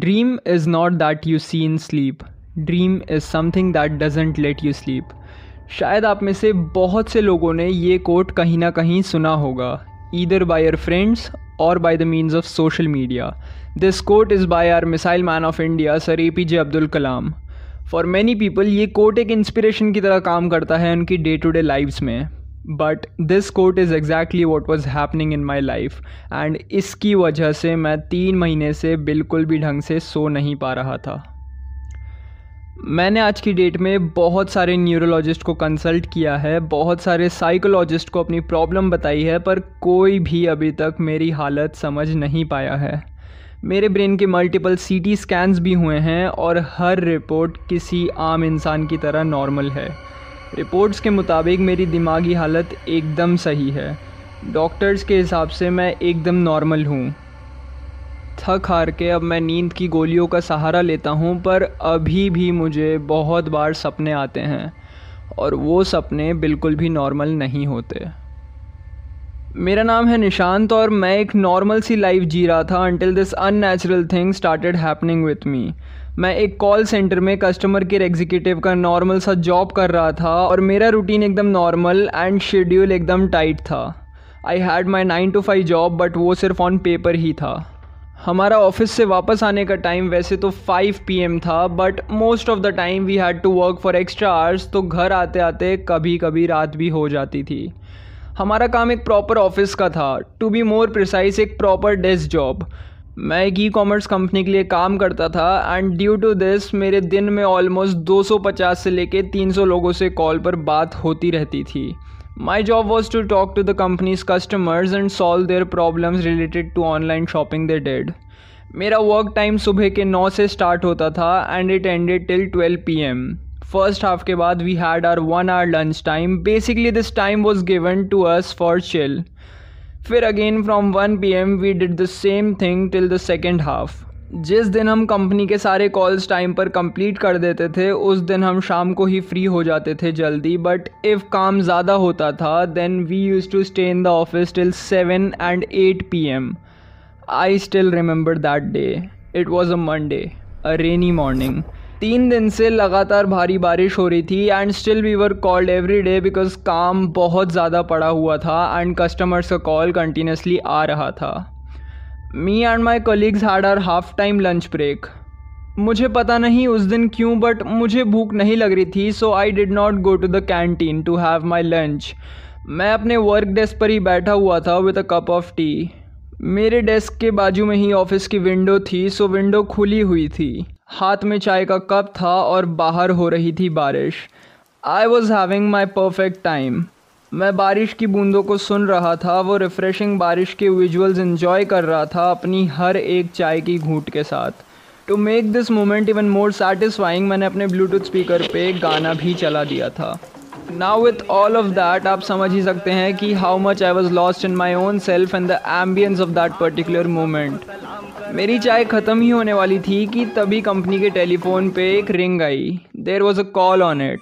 Dream is not that you see in sleep. Dream is something that doesn't let you sleep. शायद आप में से बहुत से लोगों ने ये कोट कहीं ना कहीं सुना होगा ईदर बाय योर फ्रेंड्स और by the means of social media this quote is by our missile man of India sir A P J Abdul Kalam for many people ये कोट एक इंस्पिरेशन की तरह काम करता है उनकी डे टू डे लाइफ्स में but this quote is exactly what was happening in my life and इसकी वजह से मैं तीन महीने से बिल्कुल भी ढंग से सो नहीं पा रहा था मैंने आज की डेट में बहुत सारे न्यूरोलॉजिस्ट को कंसल्ट किया है, बहुत सारे साइकोलॉजिस्ट को अपनी प्रॉब्लम बताई है, पर कोई भी अभी तक मेरी हालत समझ नहीं पाया है। मेरे ब्रेन के मल्टीपल सीटी स्कैन्स भी हुए हैं और हर रिपोर्ट किसी आम इंसान की तरह नॉर्मल है। रिपोर्ट्स के मुताबिक मेरी दिमागी हालत एकदम सही है। डॉक्टर्स के हिसाब से मैं एकदम नॉर्मल हूँ। थक हार के अब मैं नींद की गोलियों का सहारा लेता हूँ, पर अभी भी मुझे बहुत बार सपने आते हैं, और वो सपने बिल्कुल भी नॉर्मल नहीं होते। मेरा नाम है निशांत, और मैं एक नॉर्मल सी लाइफ जी रहा था until this unnatural thing started happening with me मैं एक कॉल सेंटर में कस्टमर केयर एग्जीक्यूटिव का नॉर्मल सा जॉब कर रहा था और मेरा रूटीन एकदम नॉर्मल एंड शेड्यूल एकदम टाइट था। I had my nine to five job but वो सिर्फ़ ऑन पेपर ही था। हमारा ऑफ़िस से वापस आने का टाइम वैसे तो 5 पीएम था but most of the time we had to work for extra hours तो घर आते आते कभी कभी रात भी हो जाती थी। हमारा काम एक प्रॉपर ऑफ़िस का था। टू बी मोर प्रिसाइज एक प्रॉपर डेस्क जॉब मैं एक ई कॉमर्स कंपनी के लिए काम करता था एंड ड्यू टू दिस मेरे दिन में ऑलमोस्ट 250 से लेके 300 लोगों से कॉल पर बात होती रहती थी। My job was to talk to the company's customers and solve their problems related to online shopping they did मेरा वर्क टाइम सुबह के नौ से स्टार्ट होता था and it ended till twelve P M first half के बाद we had our one hour lunch time basically this time was given to us for chill फिर again from one P M we did the same thing till the second half जिस दिन हम company के सारे calls time पर complete कर देते थे, उस दिन हम शाम को ही फ्री हो जाते थे जल्दी. बट इफ़ काम ज़्यादा होता था then we use to stay in the office till seven and eight P M I still remember that day it was a Monday a rainy morning तीन दिन से लगातार भारी बारिश हो रही थी and still we were called every day because काम बहुत ज़्यादा पड़ा हुआ था एंड कस्टमर्स का कॉल कंटिन्यूसली आ रहा था। Me and my colleagues had our half time lunch break मुझे पता नहीं उस दिन क्यों बट मुझे भूख नहीं लग रही थी so I did not go to the canteen to have my lunch मैं अपने वर्क डेस्क पर ही बैठा हुआ था with a cup of tea मेरे डेस्क के बाजू में ही ऑफ़िस की विंडो थी सो विंडो खुली हुई थी। हाथ में चाय का कप था और बाहर हो रही थी बारिश। I was having my perfect time मैं बारिश की बूंदों को सुन रहा था, वो रिफ़्रेशिंग बारिश के विजुअल्स इन्जॉय कर रहा था अपनी हर एक चाय की घूट के साथ। To make this moment even more satisfying मैंने अपने ब्लूटूथ स्पीकर पे गाना भी चला दिया था। Now with all of that आप समझ ही सकते हैं कि how much I was lost in my own self and the ambience of that particular moment मेरी चाय ख़त्म ही होने वाली थी कि तभी कंपनी के टेलीफोन पे एक ring I. There was a call on it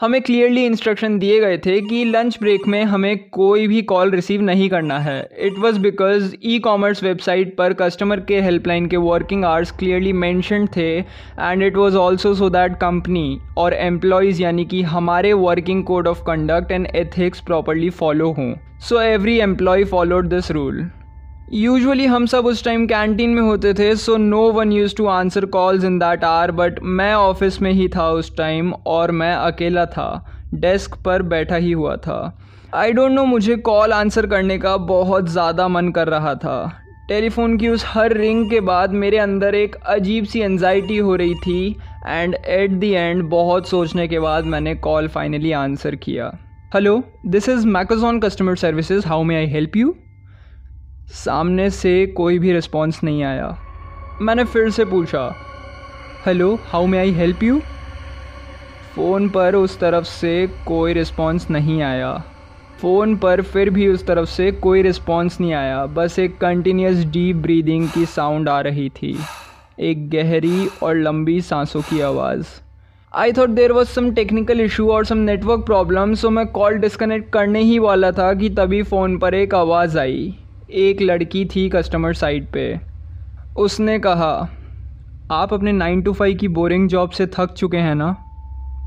हमें क्लियरली इंस्ट्रक्शन दिए गए थे कि लंच ब्रेक में हमें कोई भी कॉल रिसीव नहीं करना है। It was because e commerce website पर कस्टमर केयर हेल्पलाइन के वर्किंग आवर्स क्लियरली मैंशन थे and it was also so that company और एम्प्लॉयज़ यानी कि हमारे working code of conduct and ethics properly follow हों। So every employee followed this rule usually हम सब उस टाइम कैंटीन में होते थे so no one use to answer calls in that hour but मैं ऑफ़िस में ही था उस टाइम और मैं अकेला था। डेस्क पर बैठा ही हुआ था। आई डोंट नो मुझे कॉल आंसर करने का बहुत ज़्यादा मन कर रहा था। टेलीफोन की उस हर रिंग के बाद मेरे अंदर एक अजीब सी एनजाइटी हो रही थी एंड एट दी एंड बहुत सोचने के बाद मैंने कॉल फाइनली आंसर किया। Hello this is Macojon customer services how may I help you सामने से कोई भी रिस्पॉन्स नहीं आया। मैंने फिर से पूछा hello how may I help you phone पर उस तरफ़ से कोई रिस्पॉन्स नहीं आया। फ़ोन पर फिर भी उस तरफ़ से कोई रिस्पॉन्स नहीं आया। बस एक कंटिन्यूस डीप ब्रीदिंग की साउंड आ रही थी। एक गहरी और लंबी सांसों की आवाज़। I thought there was some technical issue और सम नेटवर्क प्रॉब्लम सो मैं कॉल डिस्कनेक्ट करने ही वाला था कि तभी फ़ोन पर एक आवाज़ आई। एक लड़की थी कस्टमर साइड पे। उसने कहा, आप अपने नाइन टू फाइव की बोरिंग जॉब से थक चुके हैं ना?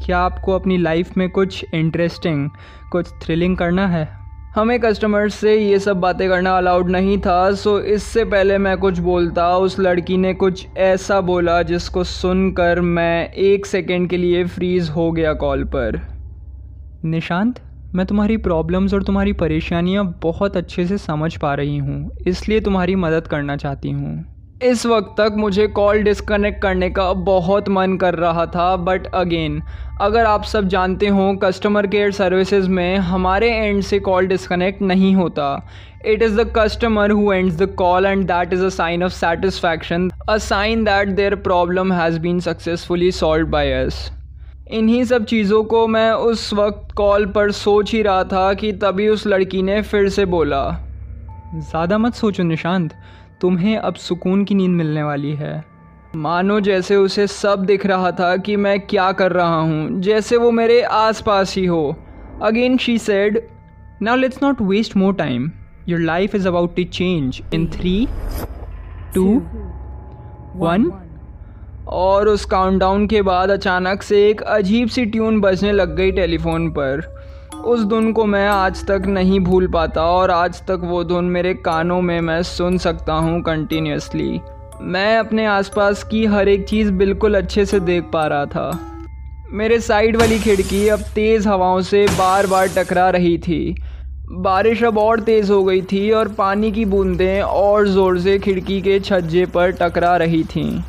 क्या आपको अपनी लाइफ में कुछ इंटरेस्टिंग कुछ थ्रिलिंग करना है? हमें कस्टमर्स से ये सब बातें करना अलाउड नहीं था सो इससे पहले मैं कुछ बोलता, उस लड़की ने कुछ ऐसा बोला जिसको सुनकर मैं एक सेकेंड के लिए फ्रीज़ हो गया कॉल पर। निशांत? मैं तुम्हारी प्रॉब्लम्स और तुम्हारी परेशानियाँ बहुत अच्छे से समझ पा रही हूँ, इसलिए तुम्हारी मदद करना चाहती हूँ। इस वक्त तक मुझे कॉल डिस्कनेक्ट करने का बहुत मन कर रहा था बट अगेन अगर आप सब जानते हो कस्टमर केयर सर्विसेज़ में हमारे एंड से कॉल डिस्कनेक्ट नहीं होता। It is the customer who ends the call and that is a sign of satisfaction a sign that their problem has been successfully solve by us इन्हीं सब चीज़ों को मैं उस वक्त कॉल पर सोच ही रहा था कि तभी उस लड़की ने फिर से बोला, ज़्यादा मत सोचो निशांत, तुम्हें अब सुकून की नींद मिलने वाली है। मानो जैसे उसे सब दिख रहा था कि मैं क्या कर रहा हूँ, जैसे वो मेरे आसपास ही हो। Again she said now let's not waste more time your life is about to change in three two one और उस काउंटडाउन के बाद अचानक से एक अजीब सी ट्यून बजने लग गई टेलीफोन पर। उस धुन को मैं आज तक नहीं भूल पाता और आज तक वो धुन मेरे कानों में मैं सुन सकता हूँ कंटिन्यूसली मैं अपने आसपास की हर एक चीज़ बिल्कुल अच्छे से देख पा रहा था। मेरे साइड वाली खिड़की अब तेज़ हवाओं से बार बार टकरा रही थी। बारिश अब और तेज़ हो गई थी और पानी की बूंदें और ज़ोर से खिड़की के छज्जे पर टकरा रही थीं।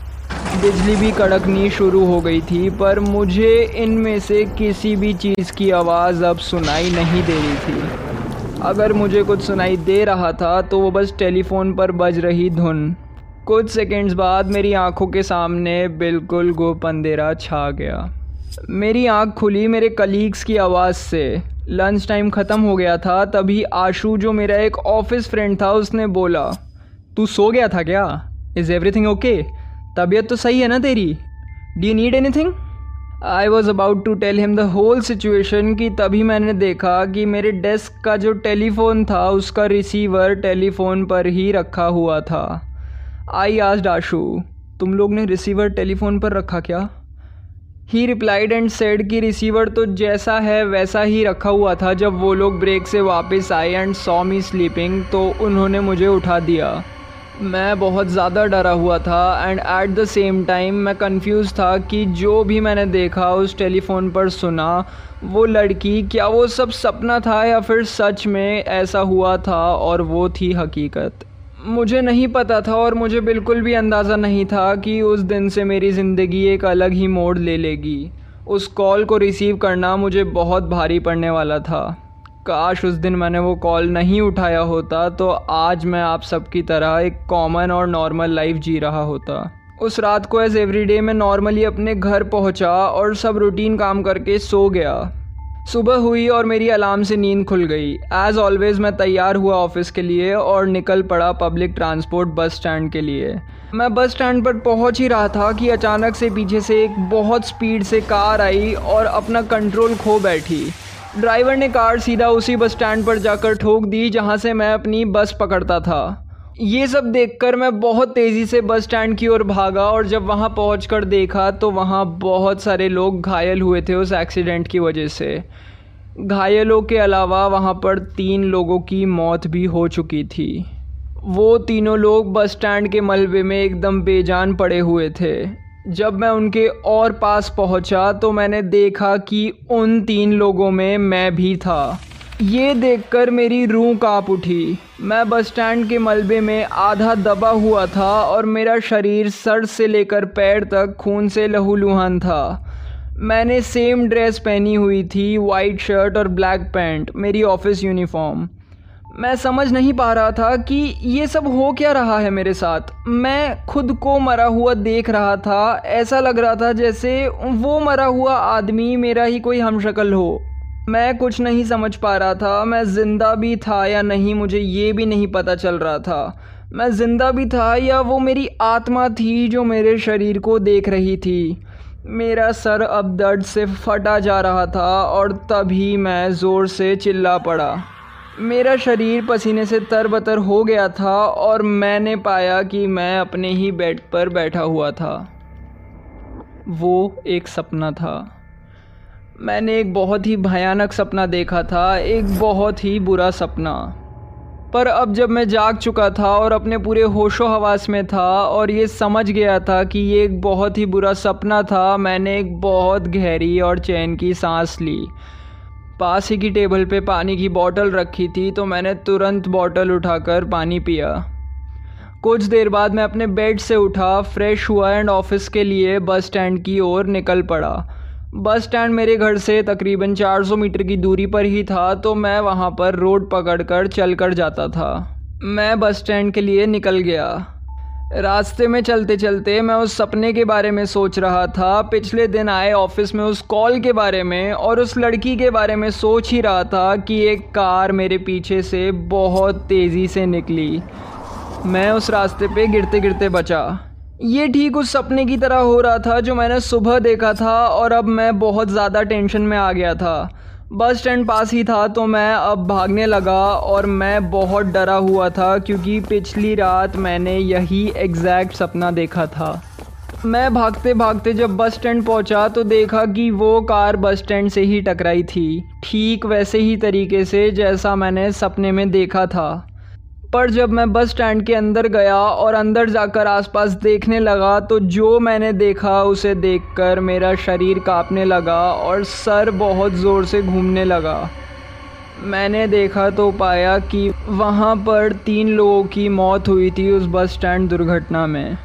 बिजली भी कड़कनी शुरू हो गई थी, पर मुझे इनमें से किसी भी चीज़ की आवाज़ अब सुनाई नहीं दे रही थी। अगर मुझे कुछ सुनाई दे रहा था तो वो बस टेलीफोन पर बज रही धुन। कुछ सेकंड्स बाद मेरी आँखों के सामने बिल्कुल गोप अंधेरा छा गया। मेरी आँख खुली मेरे कलीग्स की आवाज़ से। लंच टाइम ख़त्म हो गया था, तभी आशू, जो मेरा एक ऑफ़िस फ्रेंड था, उसने बोला, तू सो गया था क्या? इज़ एवरीथिंग ओके तबीयत तो सही है ना तेरी? Do you need anything I was about to tell him the whole situation कि तभी मैंने देखा कि मेरे डेस्क का जो टेलीफोन था, उसका रिसीवर टेलीफोन पर ही रखा हुआ था। आई आज डाशू तुम लोग ने रिसीवर टेलीफोन पर रखा क्या? ही रिप्लाइड एंड सेड कि रिसीवर तो जैसा है, वैसा ही रखा हुआ था। जब वो लोग ब्रेक से वापस आए एंड सॉ मी स्लीपिंग तो उन्होंने मुझे उठा दिया। मैं बहुत ज़्यादा डरा हुआ था and at the same time मैं कंफ्यूज था कि जो भी मैंने देखा उस टेलीफोन पर सुना, वो लड़की, क्या वो सब सपना था या फिर सच में ऐसा हुआ था और वो थी हकीकत? मुझे नहीं पता था और मुझे बिल्कुल भी अंदाज़ा नहीं था कि उस दिन से मेरी ज़िंदगी एक अलग ही मोड़ ले लेगी। उस कॉल को रिसीव करना मुझे बहुत भारी पड़ने वाला था। काश उस दिन मैंने वो कॉल नहीं उठाया होता तो आज मैं आप सबकी तरह एक कॉमन और नॉर्मल लाइफ जी रहा होता। उस रात को एज एवरी डे मैं नॉर्मली अपने घर पहुँचा और सब रूटीन काम करके सो गया। सुबह हुई और मेरी अलार्म से नींद खुल गई। एज़ ऑलवेज़ मैं तैयार हुआ ऑफ़िस के लिए और निकल पड़ा पब्लिक ट्रांसपोर्ट बस स्टैंड के लिए। मैं बस स्टैंड पर पहुँच ही रहा था कि अचानक से पीछे से एक बहुत स्पीड से कार आई और अपना कंट्रोल खो बैठी। ड्राइवर ने कार सीधा उसी बस स्टैंड पर जाकर ठोक दी जहाँ से मैं अपनी बस पकड़ता था। ये सब देखकर मैं बहुत तेज़ी से बस स्टैंड की ओर भागा और जब वहाँ पहुंचकर देखा तो वहाँ बहुत सारे लोग घायल हुए थे उस एक्सीडेंट की वजह से। घायलों के अलावा वहाँ पर तीन लोगों की मौत भी हो चुकी थी। वो तीनों लोग बस स्टैंड के मलबे में एकदम बेजान पड़े हुए थे। जब मैं उनके और पास पहुँचा तो मैंने देखा कि उन तीन लोगों में मैं भी था। ये देखकर मेरी रूह काँप उठी। मैं बस स्टैंड के मलबे में आधा दबा हुआ था और मेरा शरीर सर से लेकर पैर तक खून से लहूलुहान था। मैंने सेम ड्रेस पहनी हुई थी वाइट शर्ट और ब्लैक पैंट मेरी ऑफ़िस यूनिफॉर्म मैं समझ नहीं पा रहा था कि ये सब हो क्या रहा है मेरे साथ। मैं खुद को मरा हुआ देख रहा था। ऐसा लग रहा था जैसे वो मरा हुआ आदमी मेरा ही कोई हमशक्ल हो। मैं कुछ नहीं समझ पा रहा था, मैं ज़िंदा भी था या नहीं, मुझे ये भी नहीं पता चल रहा था। मैं ज़िंदा भी था या वो मेरी आत्मा थी जो मेरे शरीर को देख रही थी। मेरा सर अब दर्द से फटा जा रहा था और तभी मैं ज़ोर से चिल्ला पड़ा। मेरा शरीर पसीने से तरबतर हो गया था और मैंने पाया कि मैं अपने ही बेड पर बैठा हुआ था। वो एक सपना था। मैंने एक बहुत ही भयानक सपना देखा था, एक बहुत ही बुरा सपना। पर अब जब मैं जाग चुका था और अपने पूरे होशो हवास में था और ये समझ गया था कि ये एक बहुत ही बुरा सपना था, मैंने एक बहुत गहरी और चैन की सांस ली। पास ही की टेबल पे पानी की बोतल रखी थी तो मैंने तुरंत बोतल उठाकर पानी पिया। कुछ देर बाद मैं अपने बेड से उठा, फ्रेश हुआ एंड ऑफ़िस के लिए बस स्टैंड की ओर निकल पड़ा। बस स्टैंड मेरे घर से तकरीबन 400 मीटर की दूरी पर ही था तो मैं वहाँ पर रोड पकड़कर चल कर जाता था। मैं बस स्टैंड के लिए निकल गया। रास्ते में चलते चलते मैं उस सपने के बारे में सोच रहा था। पिछले दिन आए ऑफ़िस में उस कॉल के बारे में और उस लड़की के बारे में सोच ही रहा था कि एक कार मेरे पीछे से बहुत तेज़ी से निकली। मैं उस रास्ते पे गिरते गिरते बचा। ये ठीक उस सपने की तरह हो रहा था जो मैंने सुबह देखा था और अब मैं बहुत ज़्यादा टेंशन में आ गया था। बस स्टैंड पास ही था तो मैं अब भागने लगा और मैं बहुत डरा हुआ था क्योंकि पिछली रात मैंने यही एग्जैक्ट सपना देखा था। मैं भागते भागते जब बस स्टैंड पहुँचा तो देखा कि वो कार बस स्टैंड से ही टकराई थी। ठीक वैसे ही तरीके से जैसा मैंने सपने में देखा था। पर जब मैं बस स्टैंड के अंदर गया और अंदर जाकर आसपास देखने लगा तो जो मैंने देखा, उसे देखकर मेरा शरीर कांपने लगा और सर बहुत ज़ोर से घूमने लगा। मैंने देखा तो पाया कि वहाँ पर तीन लोगों की मौत हुई थी उस बस स्टैंड दुर्घटना में।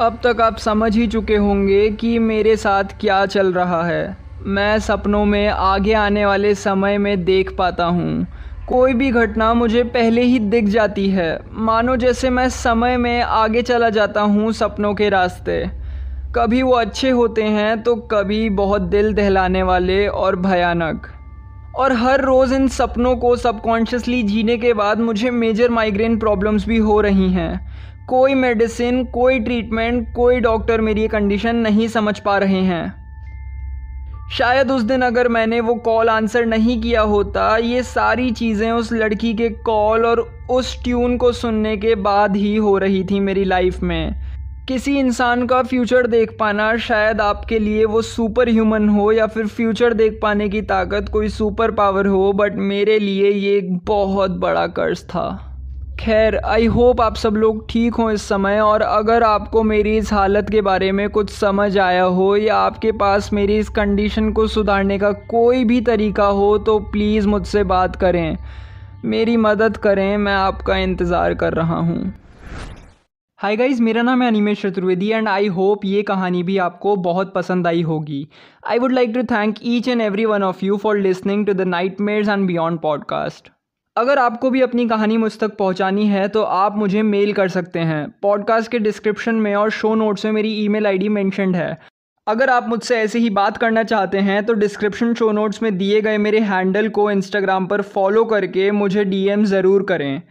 अब तक आप समझ ही चुके होंगे कि मेरे साथ क्या चल रहा है। मैं सपनों में आगे आने वाले समय में देख पाता हूँ। कोई भी घटना मुझे पहले ही दिख जाती है। मानो जैसे मैं समय में आगे चला जाता हूँ सपनों के रास्ते। कभी वो अच्छे होते हैं तो कभी बहुत दिल दहलाने वाले और भयानक। और हर रोज़ इन सपनों को सबकॉन्शियसली जीने के बाद मुझे मेजर माइग्रेन प्रॉब्लम्स भी हो रही हैं। कोई मेडिसिन, कोई ट्रीटमेंट, कोई डॉक्टर मेरी कंडीशन नहीं समझ पा रहे हैं। शायद उस दिन अगर मैंने वो कॉल आंसर नहीं किया होता, ये सारी चीज़ें उस लड़की के कॉल और उस ट्यून को सुनने के बाद ही हो रही थी मेरी लाइफ में। किसी इंसान का फ्यूचर देख पाना शायद आपके लिए वो सुपर ह्यूमन हो या फिर फ्यूचर देख पाने की ताकत कोई सुपर पावर हो बट मेरे लिए ये एक बहुत बड़ा कर्ज था। खैर आई होप आप सब लोग ठीक हों इस समय और अगर आपको मेरी इस हालत के बारे में कुछ समझ आया हो या आपके पास मेरी इस कंडीशन को सुधारने का कोई भी तरीका हो तो प्लीज़ मुझसे बात करें। मेरी मदद करें, मैं आपका इंतज़ार कर रहा हूँ। हाय गाइज़ मेरा नाम है Animesh Chaturvedi and I hope ये कहानी भी आपको बहुत पसंद आई होगी। I would like to thank each and every one of you for listening to the nightmares and beyond podcast अगर आपको भी अपनी कहानी मुझ तक पहुंचानी है तो आप मुझे मेल कर सकते हैं। पॉडकास्ट के डिस्क्रिप्शन में और शो नोट्स में मेरी ईमेल आईडी मेंशनड है। अगर आप मुझसे ऐसे ही बात करना चाहते हैं तो डिस्क्रिप्शन शो नोट्स में दिए गए मेरे हैंडल को इंस्टाग्राम पर फॉलो करके मुझे डीएम ज़रूर करें।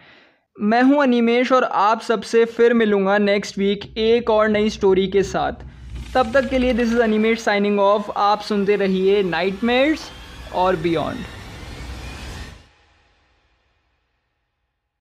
मैं हूँ अनिमेश और आप सबसे फिर मिलूँगा नेक्स्ट वीक एक और नई स्टोरी के साथ। तब तक के लिए this is Animesh signing off आप सुनते रहिए नाइट और बियॉन्ड